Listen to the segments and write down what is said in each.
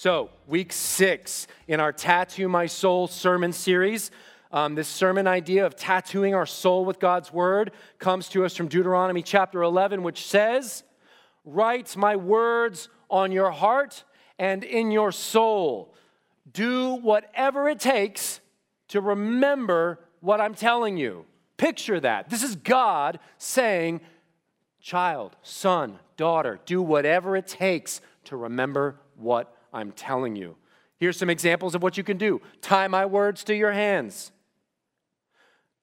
So, week six in our Tattoo My Soul sermon series. Um, this sermon idea of tattooing our soul with God's word comes to us from Deuteronomy chapter 11, which says, Write my words on your heart and in your soul. Do whatever it takes to remember what I'm telling you. Picture that. This is God saying, Child, son, daughter, do whatever it takes to remember what I'm telling you. Here's some examples of what you can do tie my words to your hands,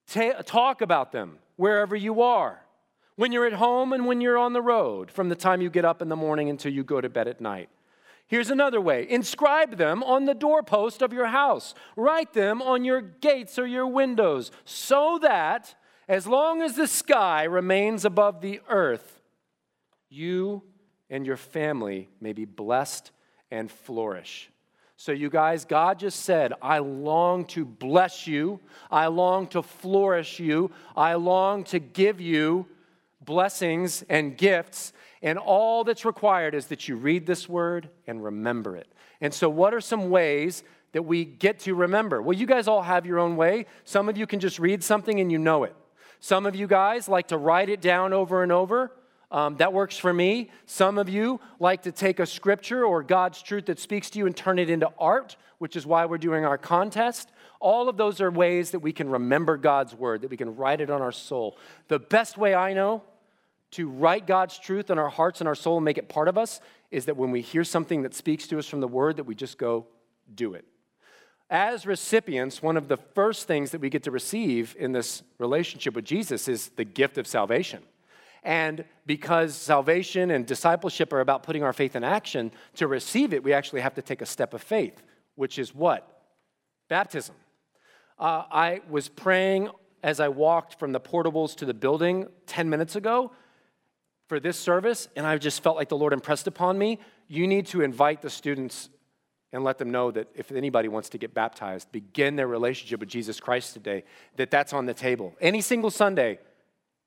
Ta- talk about them wherever you are. When you're at home and when you're on the road, from the time you get up in the morning until you go to bed at night. Here's another way inscribe them on the doorpost of your house, write them on your gates or your windows, so that as long as the sky remains above the earth, you and your family may be blessed and flourish. So, you guys, God just said, I long to bless you. I long to flourish you. I long to give you blessings and gifts and all that's required is that you read this word and remember it. And so, what are some ways that we get to remember? Well, you guys all have your own way. Some of you can just read something and you know it. Some of you guys like to write it down over and over. Um, that works for me. Some of you like to take a scripture or God's truth that speaks to you and turn it into art, which is why we're doing our contest. All of those are ways that we can remember God's word, that we can write it on our soul. The best way I know to write God's truth in our hearts and our soul and make it part of us is that when we hear something that speaks to us from the Word, that we just go do it. As recipients, one of the first things that we get to receive in this relationship with Jesus is the gift of salvation. And because salvation and discipleship are about putting our faith in action, to receive it, we actually have to take a step of faith, which is what? Baptism. Uh, I was praying as I walked from the portables to the building 10 minutes ago for this service, and I just felt like the Lord impressed upon me. You need to invite the students and let them know that if anybody wants to get baptized, begin their relationship with Jesus Christ today, that that's on the table. Any single Sunday,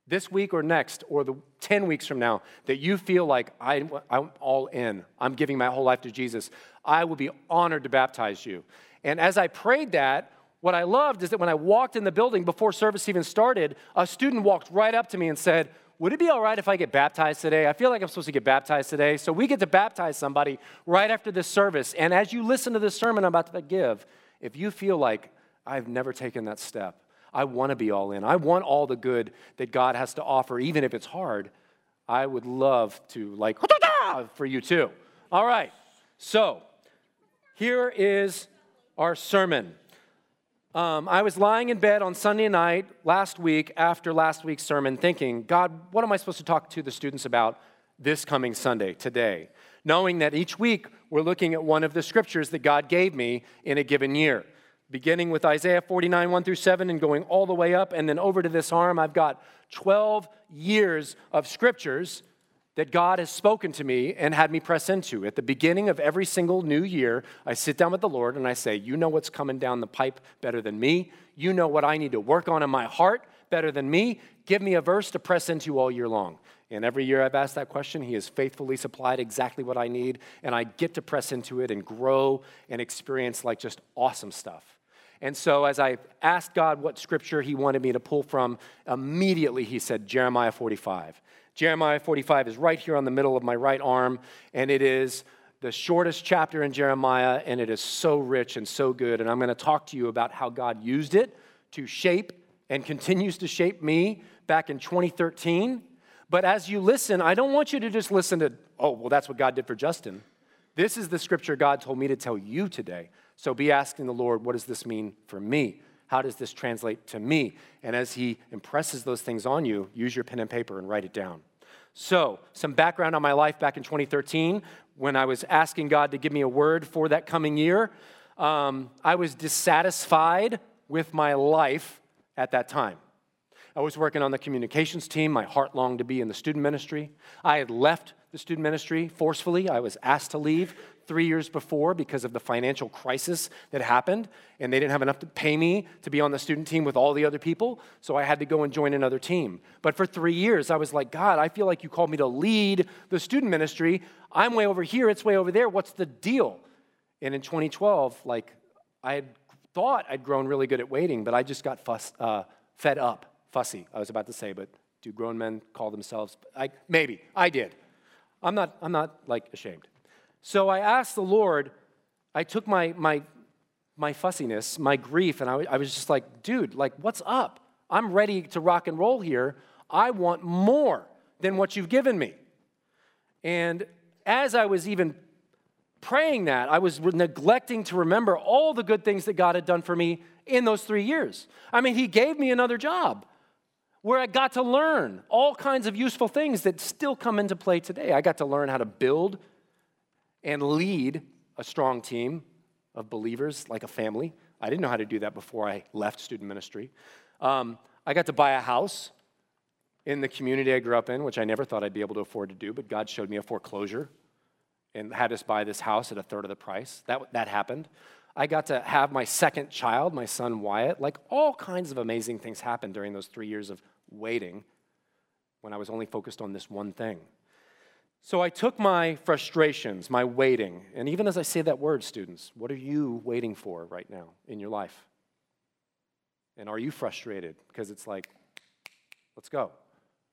this week or next, or the 10 weeks from now, that you feel like I, I'm all in, I'm giving my whole life to Jesus, I will be honored to baptize you. And as I prayed that, what I loved is that when I walked in the building before service even started, a student walked right up to me and said, would it be all right if I get baptized today? I feel like I'm supposed to get baptized today. So we get to baptize somebody right after this service. And as you listen to this sermon I'm about to give, if you feel like I've never taken that step, I want to be all in, I want all the good that God has to offer, even if it's hard, I would love to, like, for you too. All right. So here is our sermon. Um, I was lying in bed on Sunday night last week after last week's sermon thinking, God, what am I supposed to talk to the students about this coming Sunday, today? Knowing that each week we're looking at one of the scriptures that God gave me in a given year. Beginning with Isaiah 49, 1 through 7, and going all the way up, and then over to this arm, I've got 12 years of scriptures that God has spoken to me and had me press into. At the beginning of every single new year, I sit down with the Lord and I say, You know what's coming down the pipe better than me. You know what I need to work on in my heart better than me. Give me a verse to press into all year long. And every year I've asked that question, He has faithfully supplied exactly what I need, and I get to press into it and grow and experience like just awesome stuff. And so, as I asked God what scripture He wanted me to pull from, immediately He said, Jeremiah 45. Jeremiah 45 is right here on the middle of my right arm, and it is the shortest chapter in Jeremiah, and it is so rich and so good. And I'm going to talk to you about how God used it to shape and continues to shape me back in 2013. But as you listen, I don't want you to just listen to, oh, well, that's what God did for Justin. This is the scripture God told me to tell you today. So be asking the Lord, what does this mean for me? How does this translate to me? And as He impresses those things on you, use your pen and paper and write it down. So, some background on my life back in 2013 when I was asking God to give me a word for that coming year. Um, I was dissatisfied with my life at that time. I was working on the communications team. My heart longed to be in the student ministry. I had left the student ministry forcefully. I was asked to leave three years before because of the financial crisis that happened, and they didn't have enough to pay me to be on the student team with all the other people, so I had to go and join another team. But for three years, I was like, God, I feel like you called me to lead the student ministry. I'm way over here, it's way over there. What's the deal? And in 2012, like I had thought I'd grown really good at waiting, but I just got fuss, uh, fed up, fussy, I was about to say, but do grown men call themselves? I, maybe, I did. I'm not, I'm not like ashamed. So I asked the Lord, I took my, my, my fussiness, my grief, and I, I was just like, dude, like, what's up? I'm ready to rock and roll here. I want more than what you've given me. And as I was even praying that, I was neglecting to remember all the good things that God had done for me in those three years. I mean, He gave me another job where I got to learn all kinds of useful things that still come into play today. I got to learn how to build and lead a strong team of believers like a family. I didn't know how to do that before I left student ministry. Um, I got to buy a house in the community I grew up in, which I never thought I'd be able to afford to do, but God showed me a foreclosure and had us buy this house at a third of the price. That, that happened. I got to have my second child, my son Wyatt. Like all kinds of amazing things happened during those three years of waiting when I was only focused on this one thing. So I took my frustrations, my waiting, and even as I say that word, students, what are you waiting for right now in your life? And are you frustrated? Because it's like, let's go.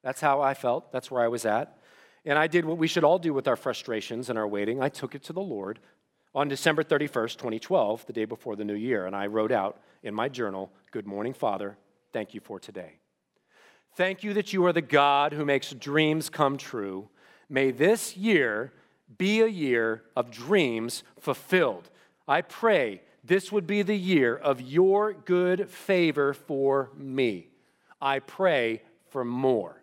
That's how I felt. That's where I was at. And I did what we should all do with our frustrations and our waiting. I took it to the Lord on December 31st, 2012, the day before the new year. And I wrote out in my journal, Good morning, Father. Thank you for today. Thank you that you are the God who makes dreams come true. May this year be a year of dreams fulfilled. I pray this would be the year of your good favor for me. I pray for more.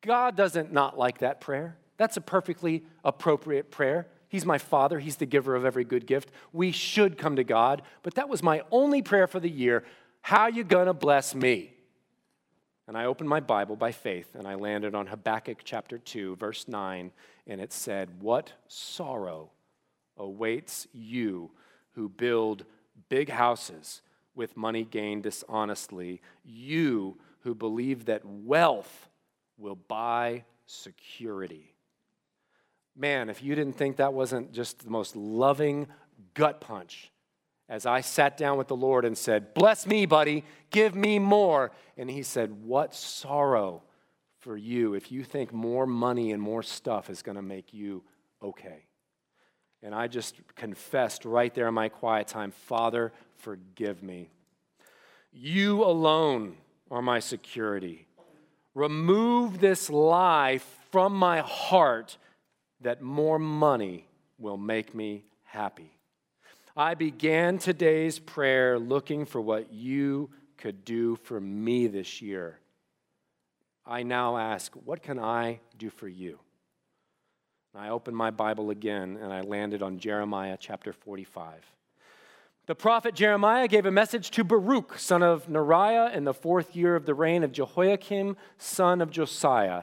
God doesn't not like that prayer. That's a perfectly appropriate prayer. He's my father, he's the giver of every good gift. We should come to God, but that was my only prayer for the year. How you going to bless me? And I opened my Bible by faith and I landed on Habakkuk chapter 2, verse 9, and it said, What sorrow awaits you who build big houses with money gained dishonestly, you who believe that wealth will buy security. Man, if you didn't think that wasn't just the most loving gut punch, as I sat down with the Lord and said, Bless me, buddy, give me more. And he said, What sorrow for you if you think more money and more stuff is going to make you okay. And I just confessed right there in my quiet time, Father, forgive me. You alone are my security. Remove this lie from my heart that more money will make me happy. I began today's prayer looking for what you could do for me this year. I now ask, what can I do for you? I opened my Bible again and I landed on Jeremiah chapter 45. The prophet Jeremiah gave a message to Baruch, son of Neriah, in the fourth year of the reign of Jehoiakim, son of Josiah,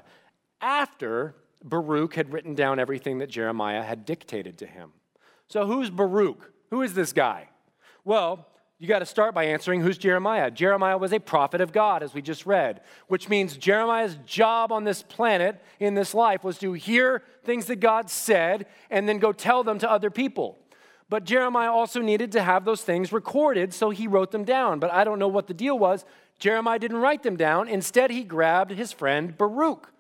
after Baruch had written down everything that Jeremiah had dictated to him. So, who's Baruch? Who is this guy? Well, you got to start by answering who's Jeremiah. Jeremiah was a prophet of God, as we just read, which means Jeremiah's job on this planet, in this life, was to hear things that God said and then go tell them to other people. But Jeremiah also needed to have those things recorded, so he wrote them down. But I don't know what the deal was. Jeremiah didn't write them down. Instead, he grabbed his friend Baruch.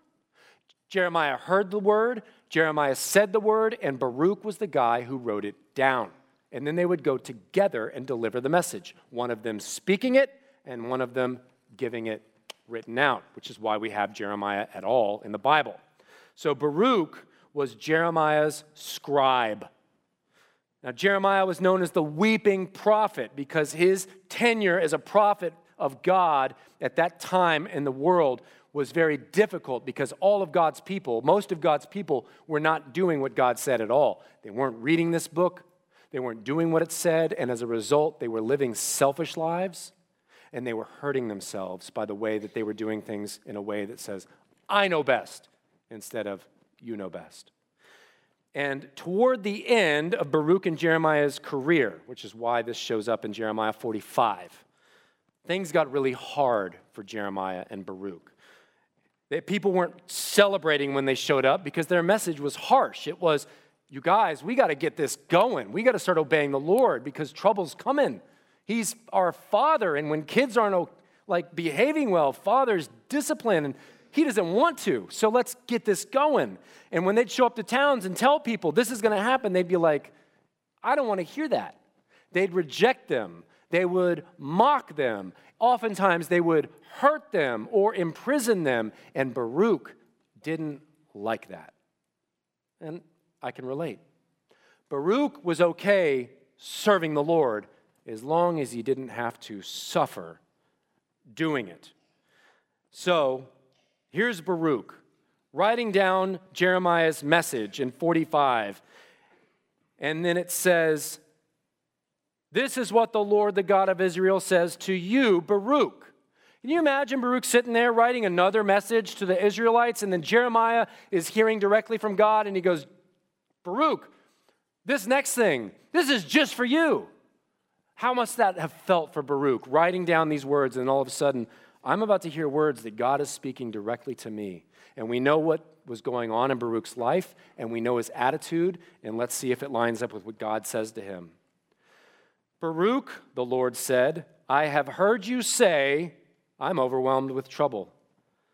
Jeremiah heard the word, Jeremiah said the word, and Baruch was the guy who wrote it down. And then they would go together and deliver the message, one of them speaking it and one of them giving it written out, which is why we have Jeremiah at all in the Bible. So Baruch was Jeremiah's scribe. Now, Jeremiah was known as the weeping prophet because his tenure as a prophet of God at that time in the world was very difficult because all of God's people, most of God's people, were not doing what God said at all. They weren't reading this book, they weren't doing what it said, and as a result, they were living selfish lives and they were hurting themselves by the way that they were doing things in a way that says, I know best, instead of you know best. And toward the end of Baruch and Jeremiah's career, which is why this shows up in Jeremiah 45, things got really hard for Jeremiah and Baruch. They, people weren't celebrating when they showed up because their message was harsh. It was, you guys, we got to get this going. We got to start obeying the Lord because trouble's coming. He's our father, and when kids aren't like behaving well, father's discipline, and he doesn't want to. So let's get this going. And when they'd show up to towns and tell people this is going to happen, they'd be like, I don't want to hear that. They'd reject them. They would mock them. Oftentimes, they would hurt them or imprison them. And Baruch didn't like that. And I can relate. Baruch was okay serving the Lord as long as he didn't have to suffer doing it. So here's Baruch writing down Jeremiah's message in 45. And then it says, This is what the Lord, the God of Israel, says to you, Baruch. Can you imagine Baruch sitting there writing another message to the Israelites? And then Jeremiah is hearing directly from God and he goes, Baruch, this next thing, this is just for you. How must that have felt for Baruch, writing down these words, and all of a sudden, I'm about to hear words that God is speaking directly to me. And we know what was going on in Baruch's life, and we know his attitude, and let's see if it lines up with what God says to him. Baruch, the Lord said, I have heard you say, I'm overwhelmed with trouble.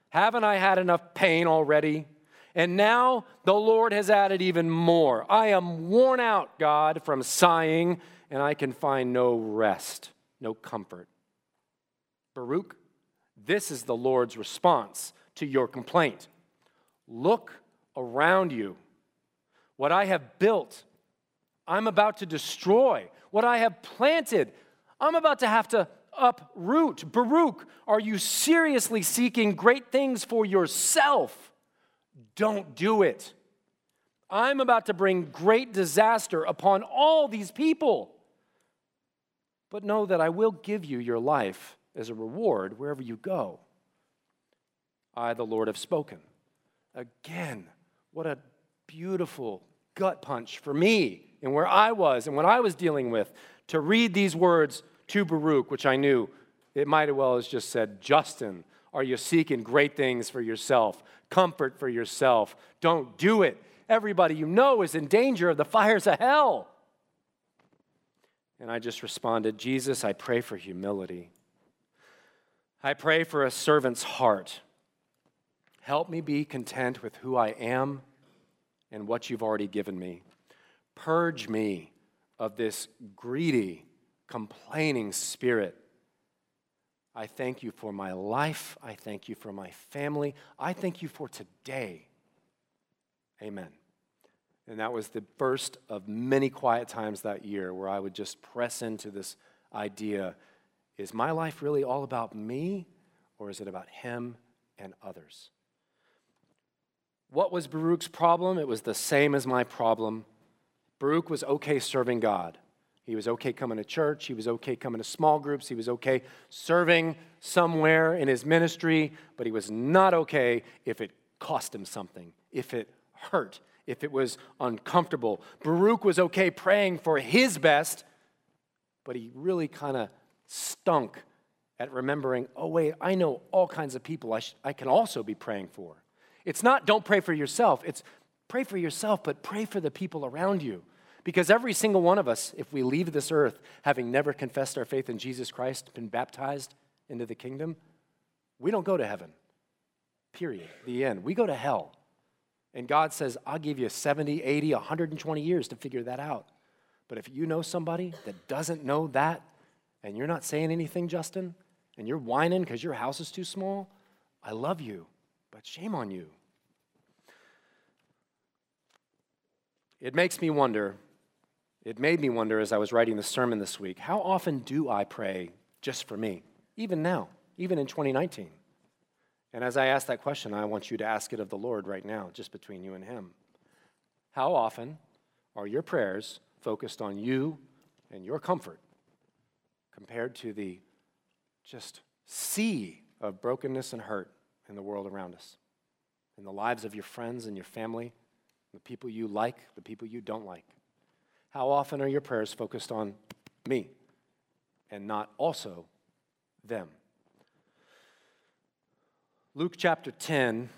Haven't I had enough pain already? And now the Lord has added even more. I am worn out, God, from sighing and I can find no rest, no comfort. Baruch, this is the Lord's response to your complaint. Look around you. What I have built, I'm about to destroy. What I have planted, I'm about to have to uproot. Baruch, are you seriously seeking great things for yourself? Don't do it. I'm about to bring great disaster upon all these people. But know that I will give you your life as a reward wherever you go. I, the Lord, have spoken. Again, what a beautiful gut punch for me and where I was and what I was dealing with to read these words to Baruch, which I knew it might as well as just said, Justin, are you seeking great things for yourself, comfort for yourself? Don't do it. Everybody you know is in danger of the fires of hell. And I just responded, Jesus, I pray for humility. I pray for a servant's heart. Help me be content with who I am and what you've already given me. Purge me of this greedy, complaining spirit. I thank you for my life. I thank you for my family. I thank you for today. Amen. And that was the first of many quiet times that year where I would just press into this idea is my life really all about me or is it about him and others? What was Baruch's problem? It was the same as my problem. Baruch was okay serving God. He was okay coming to church. He was okay coming to small groups. He was okay serving somewhere in his ministry, but he was not okay if it cost him something, if it hurt, if it was uncomfortable. Baruch was okay praying for his best, but he really kind of stunk at remembering, oh, wait, I know all kinds of people I, sh- I can also be praying for. It's not don't pray for yourself, it's pray for yourself, but pray for the people around you. Because every single one of us, if we leave this earth having never confessed our faith in Jesus Christ, been baptized into the kingdom, we don't go to heaven. Period. The end. We go to hell. And God says, I'll give you 70, 80, 120 years to figure that out. But if you know somebody that doesn't know that, and you're not saying anything, Justin, and you're whining because your house is too small, I love you, but shame on you. It makes me wonder, it made me wonder as I was writing the sermon this week, how often do I pray just for me, even now, even in 2019? And as I ask that question, I want you to ask it of the Lord right now, just between you and Him. How often are your prayers focused on you and your comfort compared to the just sea of brokenness and hurt in the world around us, in the lives of your friends and your family, the people you like, the people you don't like? How often are your prayers focused on me and not also them? Luke chapter 10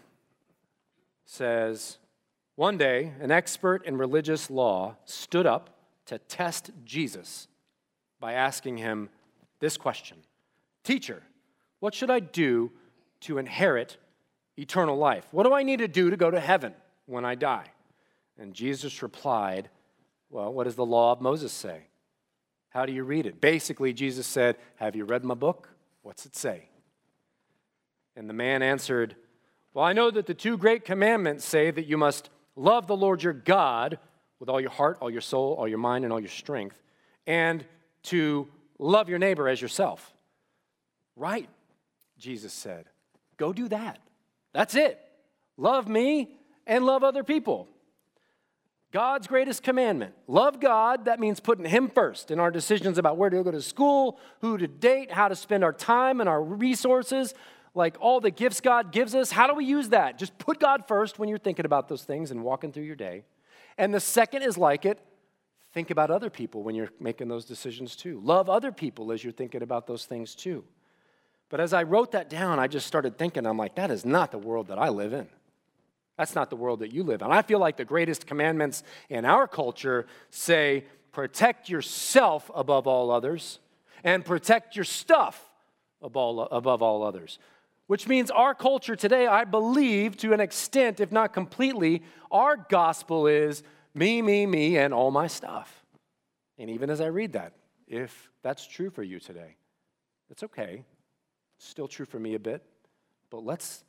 says, One day, an expert in religious law stood up to test Jesus by asking him this question Teacher, what should I do to inherit eternal life? What do I need to do to go to heaven when I die? And Jesus replied, Well, what does the law of Moses say? How do you read it? Basically, Jesus said, Have you read my book? What's it say? And the man answered, Well, I know that the two great commandments say that you must love the Lord your God with all your heart, all your soul, all your mind, and all your strength, and to love your neighbor as yourself. Right, Jesus said. Go do that. That's it. Love me and love other people. God's greatest commandment. Love God, that means putting Him first in our decisions about where to go to school, who to date, how to spend our time and our resources, like all the gifts God gives us. How do we use that? Just put God first when you're thinking about those things and walking through your day. And the second is like it think about other people when you're making those decisions too. Love other people as you're thinking about those things too. But as I wrote that down, I just started thinking, I'm like, that is not the world that I live in. That's not the world that you live in. I feel like the greatest commandments in our culture say protect yourself above all others and protect your stuff above all others. Which means our culture today, I believe to an extent, if not completely, our gospel is me, me, me, and all my stuff. And even as I read that, if that's true for you today, it's okay. It's still true for me a bit. But let's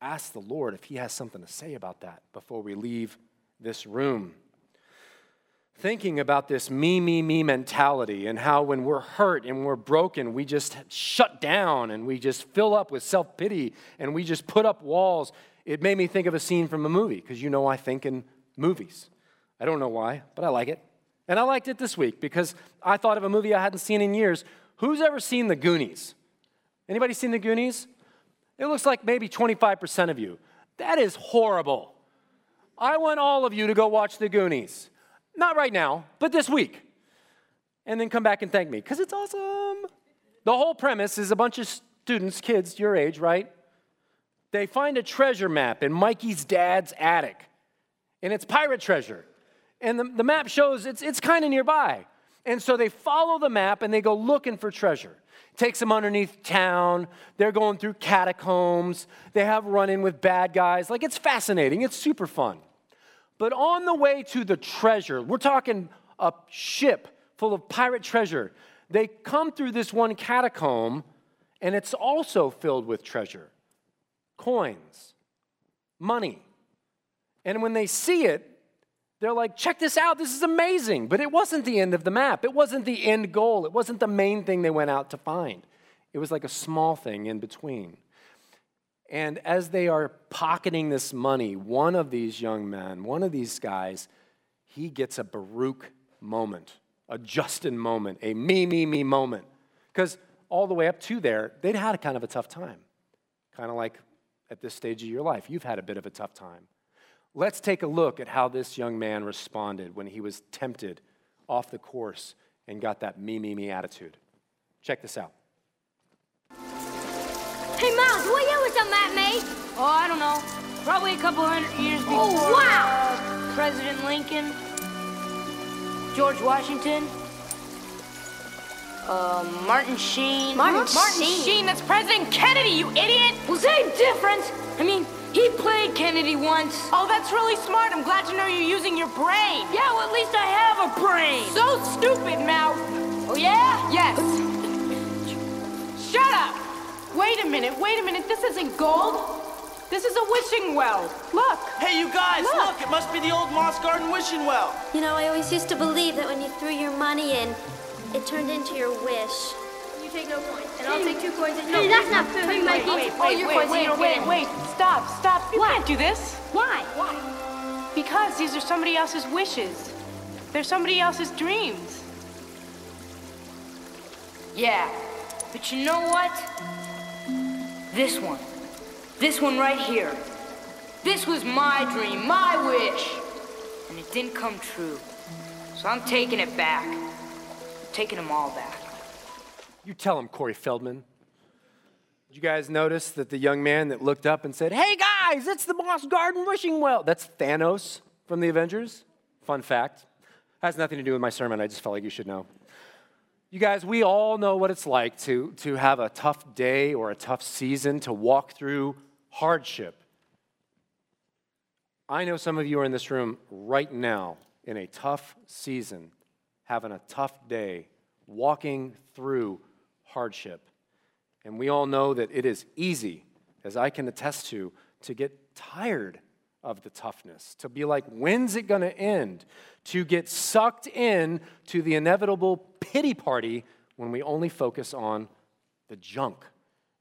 ask the Lord if He has something to say about that before we leave this room. Thinking about this me, me, me mentality and how when we're hurt and we're broken, we just shut down and we just fill up with self pity and we just put up walls. It made me think of a scene from a movie because you know I think in movies. I don't know why, but I like it. And I liked it this week because I thought of a movie I hadn't seen in years. Who's ever seen The Goonies? Anybody seen The Goonies? It looks like maybe 25% of you. That is horrible. I want all of you to go watch The Goonies. Not right now, but this week. And then come back and thank me because it's awesome. The whole premise is a bunch of students, kids your age, right? They find a treasure map in Mikey's dad's attic, and it's pirate treasure. And the, the map shows it's, it's kind of nearby. And so they follow the map and they go looking for treasure takes them underneath town. They're going through catacombs. They have run in with bad guys. Like it's fascinating, it's super fun. But on the way to the treasure, we're talking a ship full of pirate treasure. They come through this one catacomb, and it's also filled with treasure coins, money. And when they see it, they're like, check this out, this is amazing. But it wasn't the end of the map. It wasn't the end goal. It wasn't the main thing they went out to find. It was like a small thing in between. And as they are pocketing this money, one of these young men, one of these guys, he gets a Baruch moment, a Justin moment, a me, me, me moment. Because all the way up to there, they'd had a kind of a tough time. Kind of like at this stage of your life, you've had a bit of a tough time. Let's take a look at how this young man responded when he was tempted off the course and got that me, me, me attitude. Check this out. Hey, Miles, what year was that map made? Oh, I don't know. Probably a couple hundred years oh, before. Oh, wow! Uh, President Lincoln, George Washington, uh, Martin Sheen. Martin, Martin Sheen. Sheen. That's President Kennedy, you idiot! Was there a difference? I mean, he played Kennedy once. Oh, that's really smart. I'm glad to know you're using your brain. Yeah, well, at least I have a brain. So stupid, Mouth. Oh, yeah? Yes. Shut up. Wait a minute, wait a minute. This isn't gold. This is a wishing well. Look. Hey, you guys, look. look. It must be the old Moss Garden wishing well. You know, I always used to believe that when you threw your money in, it turned into your wish. You take no coins, and I'll take two coins. And hey, that's not fair. Wait, wait, wait, wait, your wait, coins wait, wait, wait. Stop, stop. You Why? can't do this. Why? Why? Because these are somebody else's wishes. They're somebody else's dreams. Yeah, but you know what? This one. This one right here. This was my dream, my wish. And it didn't come true. So I'm taking it back. I'm taking them all back. You tell him, Corey Feldman. Did you guys notice that the young man that looked up and said, Hey guys, it's the Moss Garden wishing well? That's Thanos from the Avengers? Fun fact. Has nothing to do with my sermon. I just felt like you should know. You guys, we all know what it's like to, to have a tough day or a tough season, to walk through hardship. I know some of you are in this room right now in a tough season, having a tough day, walking through hardship. And we all know that it is easy, as I can attest to, to get tired of the toughness, to be like, when's it going to end? To get sucked in to the inevitable pity party when we only focus on the junk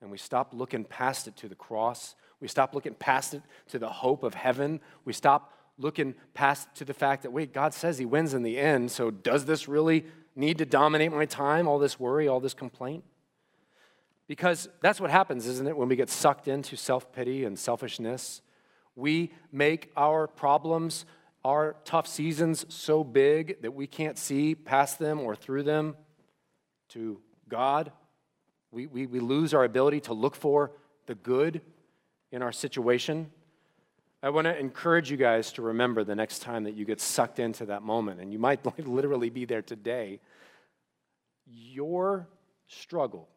and we stop looking past it to the cross. We stop looking past it to the hope of heaven. We stop looking past to the fact that, wait, God says He wins in the end, so does this really need to dominate my time? All this worry, all this complaint? Because that's what happens, isn't it, when we get sucked into self pity and selfishness? We make our problems, our tough seasons so big that we can't see past them or through them to God. We, we, we lose our ability to look for the good in our situation. I want to encourage you guys to remember the next time that you get sucked into that moment, and you might literally be there today. Your struggle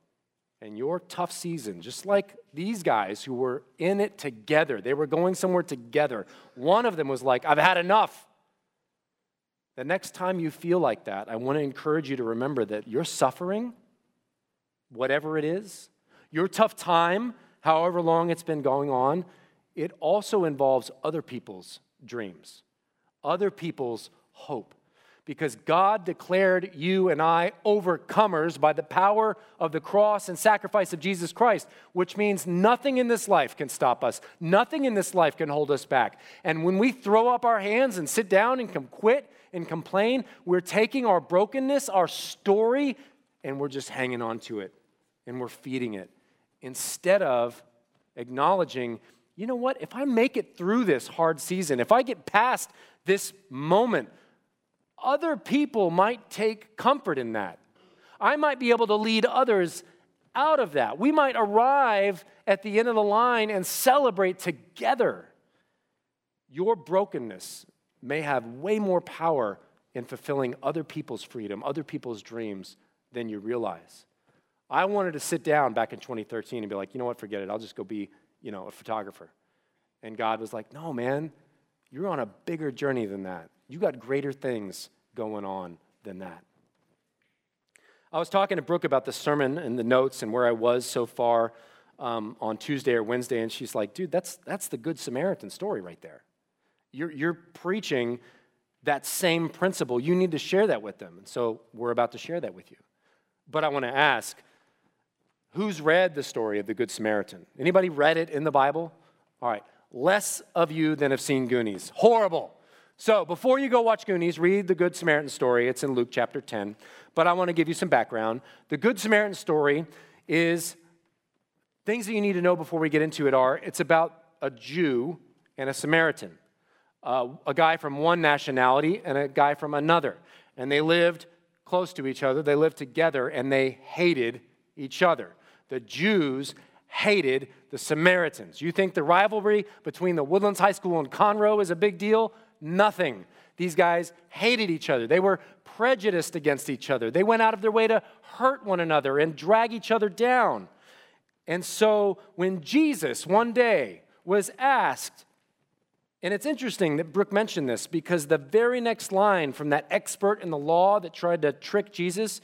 and your tough season, just like these guys who were in it together, they were going somewhere together. One of them was like, I've had enough. The next time you feel like that, I want to encourage you to remember that your suffering, whatever it is, your tough time, however long it's been going on, it also involves other people's dreams, other people's hope because God declared you and I overcomers by the power of the cross and sacrifice of Jesus Christ, which means nothing in this life can stop us. Nothing in this life can hold us back. And when we throw up our hands and sit down and come quit and complain, we're taking our brokenness, our story, and we're just hanging on to it and we're feeding it instead of acknowledging, you know what, if I make it through this hard season, if I get past this moment, other people might take comfort in that. I might be able to lead others out of that. We might arrive at the end of the line and celebrate together. Your brokenness may have way more power in fulfilling other people's freedom, other people's dreams than you realize. I wanted to sit down back in 2013 and be like, you know what, forget it. I'll just go be, you know, a photographer. And God was like, no, man, you're on a bigger journey than that. You got greater things going on than that. I was talking to Brooke about the sermon and the notes and where I was so far um, on Tuesday or Wednesday, and she's like, dude, that's, that's the Good Samaritan story right there. You're, you're preaching that same principle. You need to share that with them. And so we're about to share that with you. But I want to ask, who's read the story of the Good Samaritan? Anybody read it in the Bible? All right, less of you than have seen Goonies. Horrible. So, before you go watch Goonies, read the Good Samaritan story. It's in Luke chapter 10. But I want to give you some background. The Good Samaritan story is things that you need to know before we get into it are it's about a Jew and a Samaritan, uh, a guy from one nationality and a guy from another. And they lived close to each other, they lived together, and they hated each other. The Jews hated the Samaritans. You think the rivalry between the Woodlands High School and Conroe is a big deal? nothing. These guys hated each other. They were prejudiced against each other. They went out of their way to hurt one another and drag each other down. And so when Jesus one day was asked, and it's interesting that Brooke mentioned this because the very next line from that expert in the law that tried to trick Jesus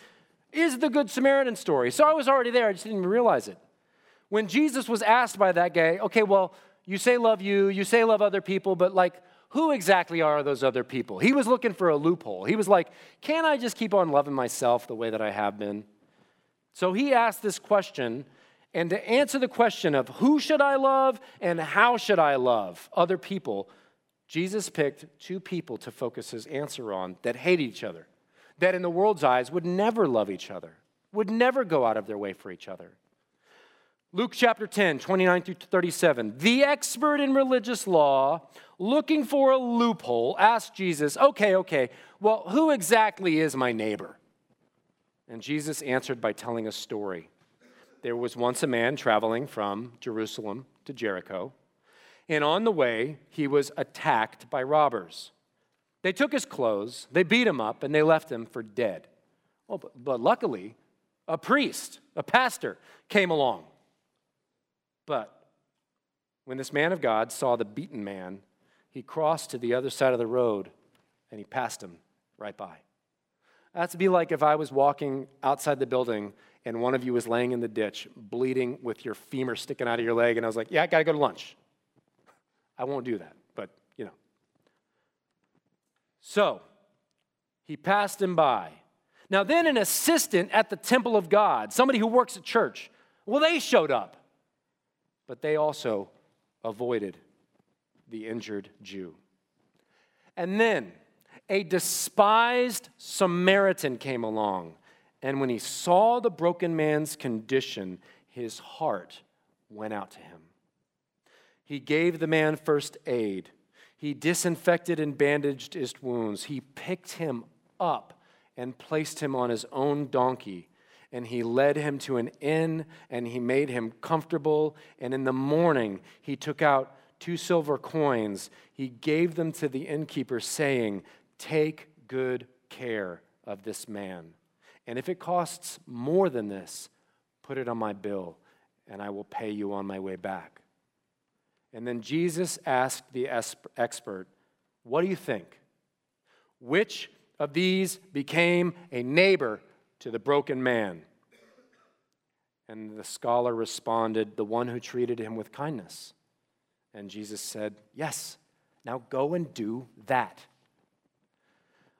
is the Good Samaritan story. So I was already there, I just didn't even realize it. When Jesus was asked by that guy, okay, well, you say love you, you say love other people, but like, who exactly are those other people? He was looking for a loophole. He was like, Can I just keep on loving myself the way that I have been? So he asked this question, and to answer the question of who should I love and how should I love other people, Jesus picked two people to focus his answer on that hate each other, that in the world's eyes would never love each other, would never go out of their way for each other. Luke chapter 10, 29 through 37. The expert in religious law, looking for a loophole, asked Jesus, Okay, okay, well, who exactly is my neighbor? And Jesus answered by telling a story. There was once a man traveling from Jerusalem to Jericho, and on the way, he was attacked by robbers. They took his clothes, they beat him up, and they left him for dead. Well, but, but luckily, a priest, a pastor, came along. But when this man of God saw the beaten man, he crossed to the other side of the road and he passed him right by. That's be like if I was walking outside the building and one of you was laying in the ditch, bleeding with your femur sticking out of your leg, and I was like, Yeah, I gotta go to lunch. I won't do that. So, he passed him by. Now, then, an assistant at the temple of God, somebody who works at church, well, they showed up, but they also avoided the injured Jew. And then a despised Samaritan came along, and when he saw the broken man's condition, his heart went out to him. He gave the man first aid. He disinfected and bandaged his wounds. He picked him up and placed him on his own donkey. And he led him to an inn and he made him comfortable. And in the morning, he took out two silver coins. He gave them to the innkeeper, saying, Take good care of this man. And if it costs more than this, put it on my bill, and I will pay you on my way back. And then Jesus asked the expert, What do you think? Which of these became a neighbor to the broken man? And the scholar responded, The one who treated him with kindness. And Jesus said, Yes, now go and do that.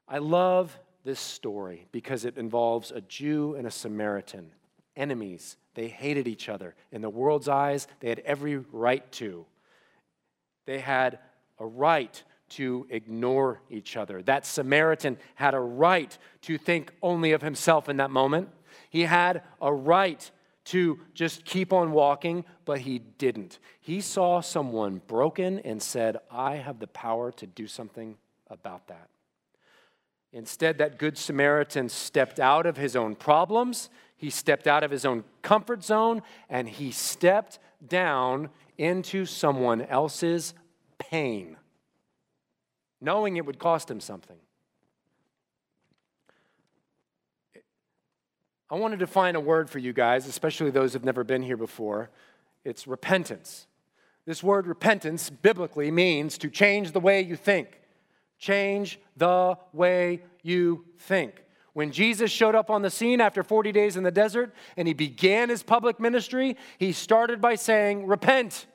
I love this story because it involves a Jew and a Samaritan, enemies. They hated each other. In the world's eyes, they had every right to. They had a right to ignore each other. That Samaritan had a right to think only of himself in that moment. He had a right to just keep on walking, but he didn't. He saw someone broken and said, I have the power to do something about that. Instead, that Good Samaritan stepped out of his own problems, he stepped out of his own comfort zone, and he stepped down into someone else's pain knowing it would cost him something. I want to define a word for you guys, especially those who've never been here before. It's repentance. This word repentance biblically means to change the way you think. Change the way you think. When Jesus showed up on the scene after 40 days in the desert and he began his public ministry, he started by saying, Repent,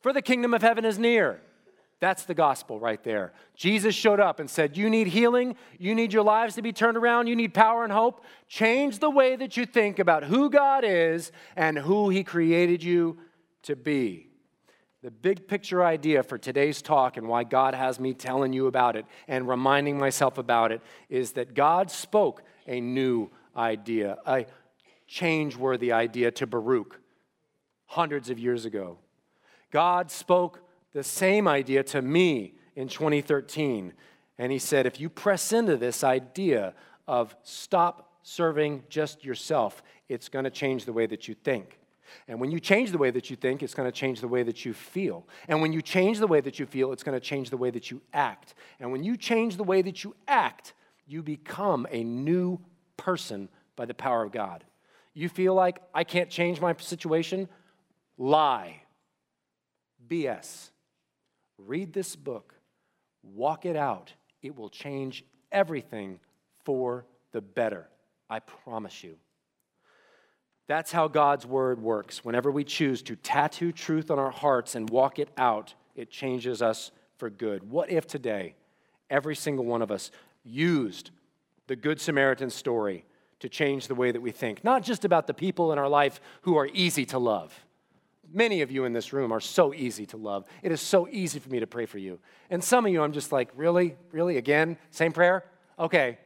for the kingdom of heaven is near. That's the gospel right there. Jesus showed up and said, You need healing. You need your lives to be turned around. You need power and hope. Change the way that you think about who God is and who He created you to be. The big picture idea for today's talk and why God has me telling you about it and reminding myself about it is that God spoke a new idea, a change worthy idea to Baruch hundreds of years ago. God spoke the same idea to me in 2013. And he said, if you press into this idea of stop serving just yourself, it's going to change the way that you think. And when you change the way that you think, it's going to change the way that you feel. And when you change the way that you feel, it's going to change the way that you act. And when you change the way that you act, you become a new person by the power of God. You feel like I can't change my situation? Lie. BS. Read this book, walk it out. It will change everything for the better. I promise you. That's how God's word works. Whenever we choose to tattoo truth on our hearts and walk it out, it changes us for good. What if today every single one of us used the Good Samaritan story to change the way that we think? Not just about the people in our life who are easy to love, Many of you in this room are so easy to love. It is so easy for me to pray for you. And some of you, I'm just like, really? Really? Again? Same prayer? Okay.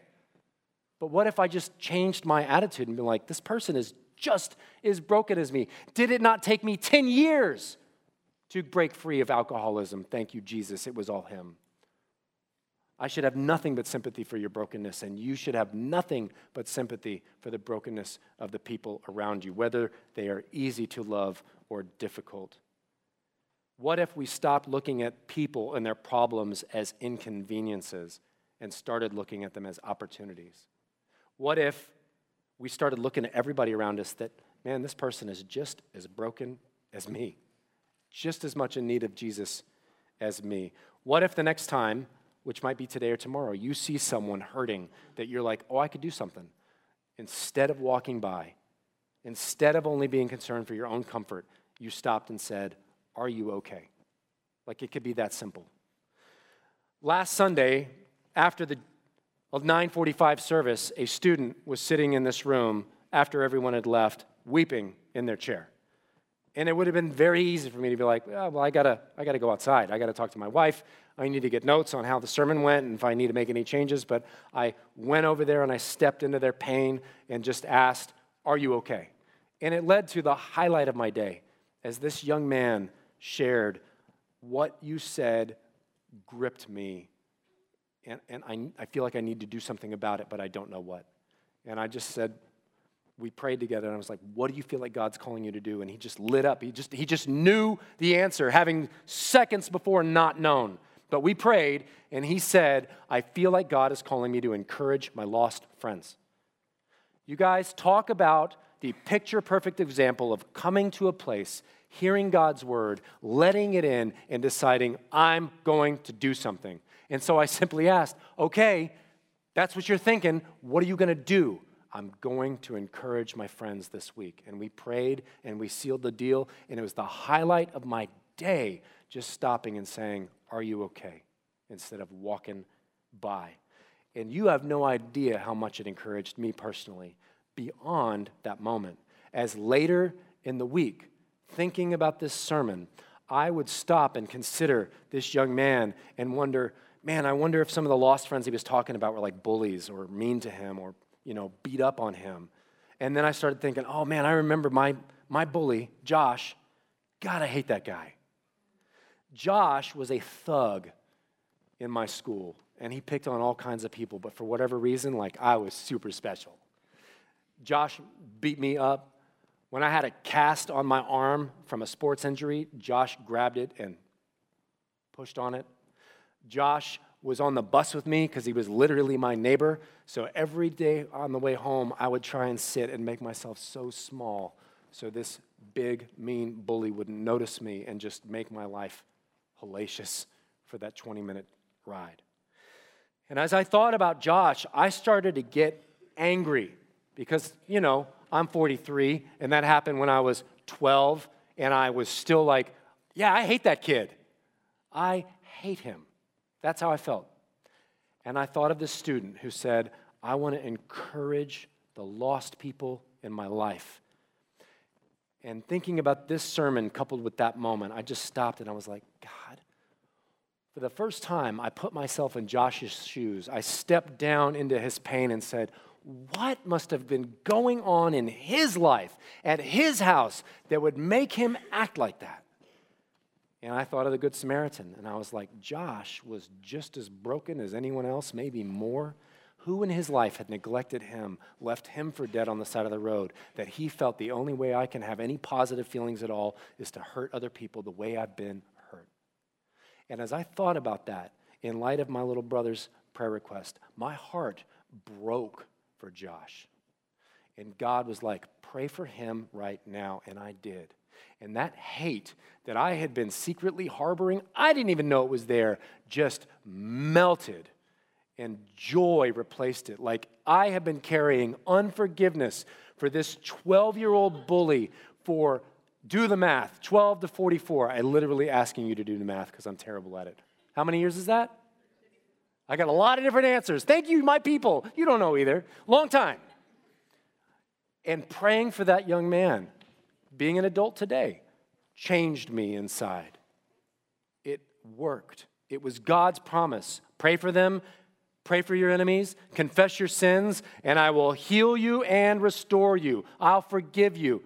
But what if I just changed my attitude and be like, this person is just as broken as me? Did it not take me 10 years to break free of alcoholism? Thank you, Jesus. It was all Him. I should have nothing but sympathy for your brokenness, and you should have nothing but sympathy for the brokenness of the people around you, whether they are easy to love or difficult. What if we stopped looking at people and their problems as inconveniences and started looking at them as opportunities? What if we started looking at everybody around us that, man, this person is just as broken as me, just as much in need of Jesus as me? What if the next time, which might be today or tomorrow, you see someone hurting that you're like, oh, I could do something? Instead of walking by, instead of only being concerned for your own comfort, you stopped and said, Are you okay? Like it could be that simple. Last Sunday, after the 945 service, a student was sitting in this room after everyone had left, weeping in their chair. And it would have been very easy for me to be like, oh, well, I gotta, I gotta go outside. I gotta talk to my wife. I need to get notes on how the sermon went and if I need to make any changes. But I went over there and I stepped into their pain and just asked, Are you okay? And it led to the highlight of my day as this young man shared, What you said gripped me. And, and I, I feel like I need to do something about it, but I don't know what. And I just said, we prayed together and I was like, what do you feel like God's calling you to do? And he just lit up. He just, he just knew the answer, having seconds before not known. But we prayed and he said, I feel like God is calling me to encourage my lost friends. You guys talk about the picture perfect example of coming to a place, hearing God's word, letting it in, and deciding, I'm going to do something. And so I simply asked, okay, that's what you're thinking. What are you going to do? I'm going to encourage my friends this week. And we prayed and we sealed the deal. And it was the highlight of my day just stopping and saying, Are you okay? instead of walking by. And you have no idea how much it encouraged me personally beyond that moment. As later in the week, thinking about this sermon, I would stop and consider this young man and wonder, man, I wonder if some of the lost friends he was talking about were like bullies or mean to him or you know, beat up on him. And then I started thinking, oh man, I remember my, my bully, Josh. God, I hate that guy. Josh was a thug in my school, and he picked on all kinds of people, but for whatever reason, like I was super special. Josh beat me up. When I had a cast on my arm from a sports injury, Josh grabbed it and pushed on it. Josh was on the bus with me because he was literally my neighbor. So every day on the way home, I would try and sit and make myself so small so this big, mean bully wouldn't notice me and just make my life hellacious for that 20 minute ride. And as I thought about Josh, I started to get angry because, you know, I'm 43 and that happened when I was 12 and I was still like, yeah, I hate that kid. I hate him. That's how I felt. And I thought of this student who said, I want to encourage the lost people in my life. And thinking about this sermon coupled with that moment, I just stopped and I was like, God, for the first time, I put myself in Josh's shoes. I stepped down into his pain and said, What must have been going on in his life, at his house, that would make him act like that? And I thought of the Good Samaritan, and I was like, Josh was just as broken as anyone else, maybe more. Who in his life had neglected him, left him for dead on the side of the road, that he felt the only way I can have any positive feelings at all is to hurt other people the way I've been hurt? And as I thought about that, in light of my little brother's prayer request, my heart broke for Josh. And God was like, pray for him right now. And I did. And that hate that I had been secretly harboring, I didn't even know it was there, just melted. And joy replaced it. Like I have been carrying unforgiveness for this 12 year old bully for, do the math, 12 to 44. I'm literally asking you to do the math because I'm terrible at it. How many years is that? I got a lot of different answers. Thank you, my people. You don't know either. Long time. And praying for that young man being an adult today changed me inside. It worked. It was God's promise. Pray for them, pray for your enemies, confess your sins, and I will heal you and restore you. I'll forgive you.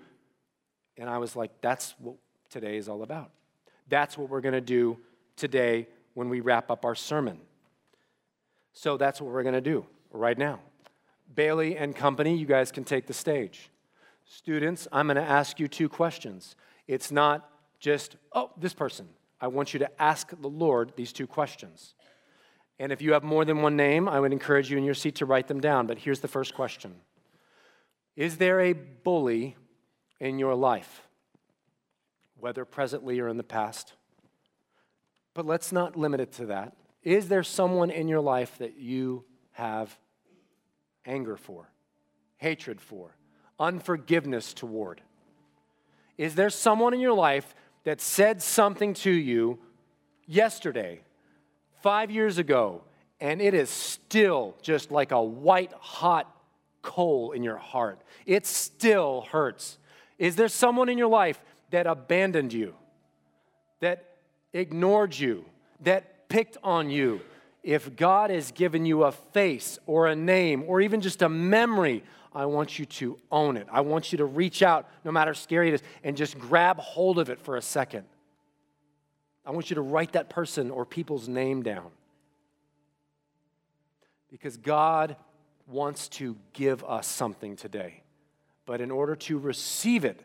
And I was like, that's what today is all about. That's what we're going to do today when we wrap up our sermon. So that's what we're going to do right now. Bailey and company, you guys can take the stage. Students, I'm going to ask you two questions. It's not just, oh, this person. I want you to ask the Lord these two questions. And if you have more than one name, I would encourage you in your seat to write them down. But here's the first question Is there a bully in your life, whether presently or in the past? But let's not limit it to that. Is there someone in your life that you have anger for, hatred for, unforgiveness toward? Is there someone in your life that said something to you yesterday, five years ago, and it is still just like a white hot coal in your heart? It still hurts. Is there someone in your life that abandoned you, that ignored you, that picked on you? If God has given you a face or a name or even just a memory I want you to own it. I want you to reach out, no matter how scary it is, and just grab hold of it for a second. I want you to write that person or people's name down. Because God wants to give us something today. But in order to receive it,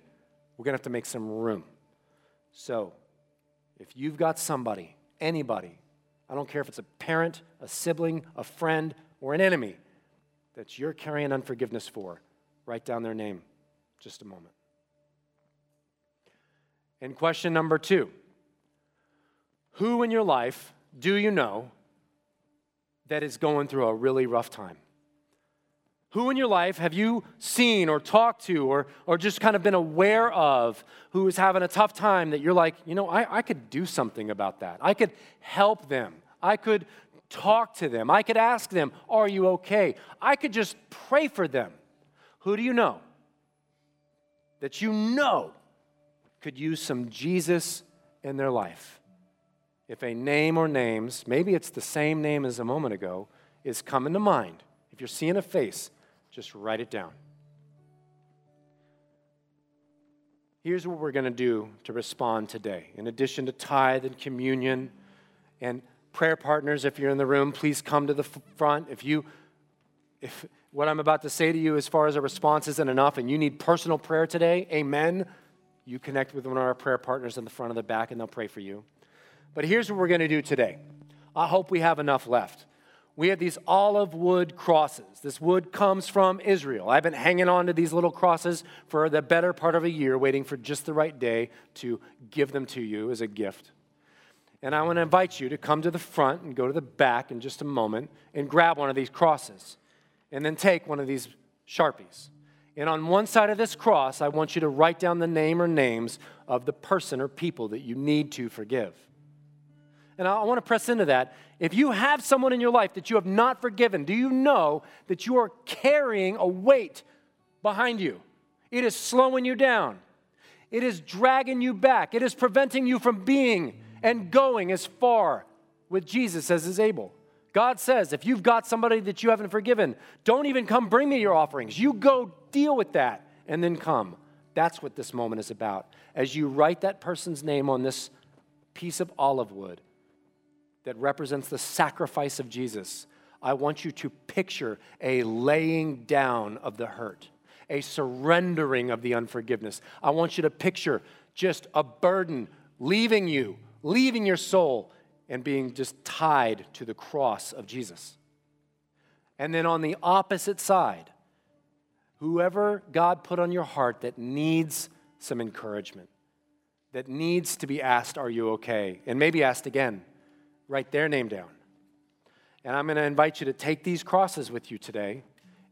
we're going to have to make some room. So, if you've got somebody, anybody, I don't care if it's a parent, a sibling, a friend, or an enemy, that you're carrying unforgiveness for, write down their name. Just a moment. And question number two Who in your life do you know that is going through a really rough time? Who in your life have you seen or talked to or, or just kind of been aware of who is having a tough time that you're like, you know, I, I could do something about that? I could help them. I could talk to them. I could ask them, Are you okay? I could just pray for them. Who do you know that you know could use some Jesus in their life? If a name or names, maybe it's the same name as a moment ago, is coming to mind, if you're seeing a face, just write it down. Here's what we're going to do to respond today. In addition to tithe and communion and prayer partners, if you're in the room, please come to the front. If you, if what I'm about to say to you as far as a response isn't enough and you need personal prayer today, amen. You connect with one of our prayer partners in the front of the back and they'll pray for you. But here's what we're going to do today. I hope we have enough left. We have these olive wood crosses. This wood comes from Israel. I've been hanging on to these little crosses for the better part of a year, waiting for just the right day to give them to you as a gift. And I want to invite you to come to the front and go to the back in just a moment and grab one of these crosses. And then take one of these Sharpies. And on one side of this cross, I want you to write down the name or names of the person or people that you need to forgive. And I want to press into that. If you have someone in your life that you have not forgiven, do you know that you are carrying a weight behind you? It is slowing you down, it is dragging you back, it is preventing you from being and going as far with Jesus as is able. God says, if you've got somebody that you haven't forgiven, don't even come bring me your offerings. You go deal with that and then come. That's what this moment is about. As you write that person's name on this piece of olive wood that represents the sacrifice of Jesus, I want you to picture a laying down of the hurt, a surrendering of the unforgiveness. I want you to picture just a burden leaving you leaving your soul and being just tied to the cross of Jesus. And then on the opposite side, whoever God put on your heart that needs some encouragement, that needs to be asked, Are you okay? And maybe asked again, write their name down. And I'm going to invite you to take these crosses with you today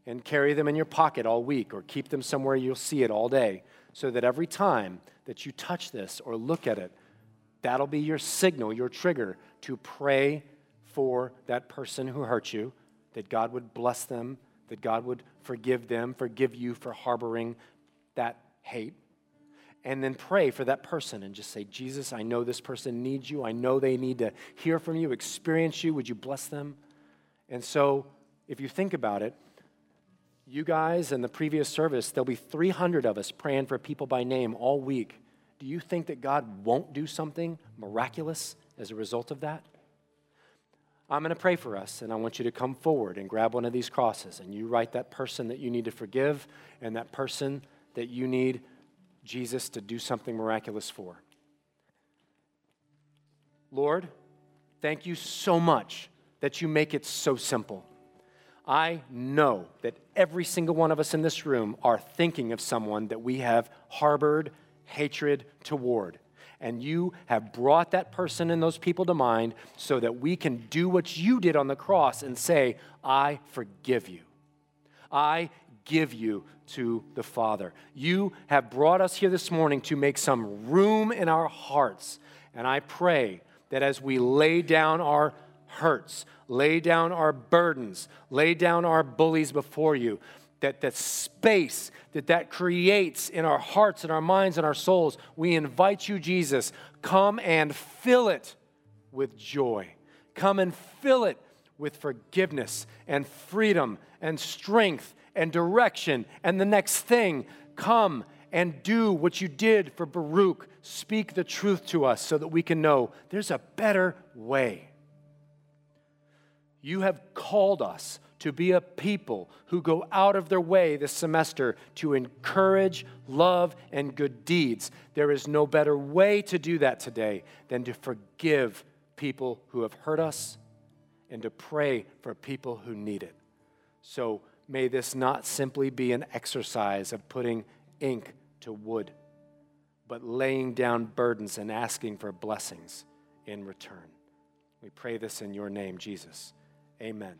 and carry them in your pocket all week or keep them somewhere you'll see it all day so that every time that you touch this or look at it, That'll be your signal, your trigger to pray for that person who hurt you, that God would bless them, that God would forgive them, forgive you for harboring that hate. And then pray for that person and just say, Jesus, I know this person needs you. I know they need to hear from you, experience you. Would you bless them? And so, if you think about it, you guys in the previous service, there'll be 300 of us praying for people by name all week do you think that God won't do something miraculous as a result of that? I'm going to pray for us, and I want you to come forward and grab one of these crosses, and you write that person that you need to forgive and that person that you need Jesus to do something miraculous for. Lord, thank you so much that you make it so simple. I know that every single one of us in this room are thinking of someone that we have harbored hatred toward. And you have brought that person and those people to mind so that we can do what you did on the cross and say, I forgive you. I give you to the Father. You have brought us here this morning to make some room in our hearts. And I pray that as we lay down our hurts, lay down our burdens, lay down our bullies before you, that that space that that creates in our hearts and our minds and our souls, we invite you, Jesus, come and fill it with joy. Come and fill it with forgiveness and freedom and strength and direction. And the next thing, come and do what you did for Baruch. Speak the truth to us so that we can know there's a better way. You have called us to be a people who go out of their way this semester to encourage love and good deeds. There is no better way to do that today than to forgive people who have hurt us and to pray for people who need it. So may this not simply be an exercise of putting ink to wood, but laying down burdens and asking for blessings in return. We pray this in your name, Jesus. Amen.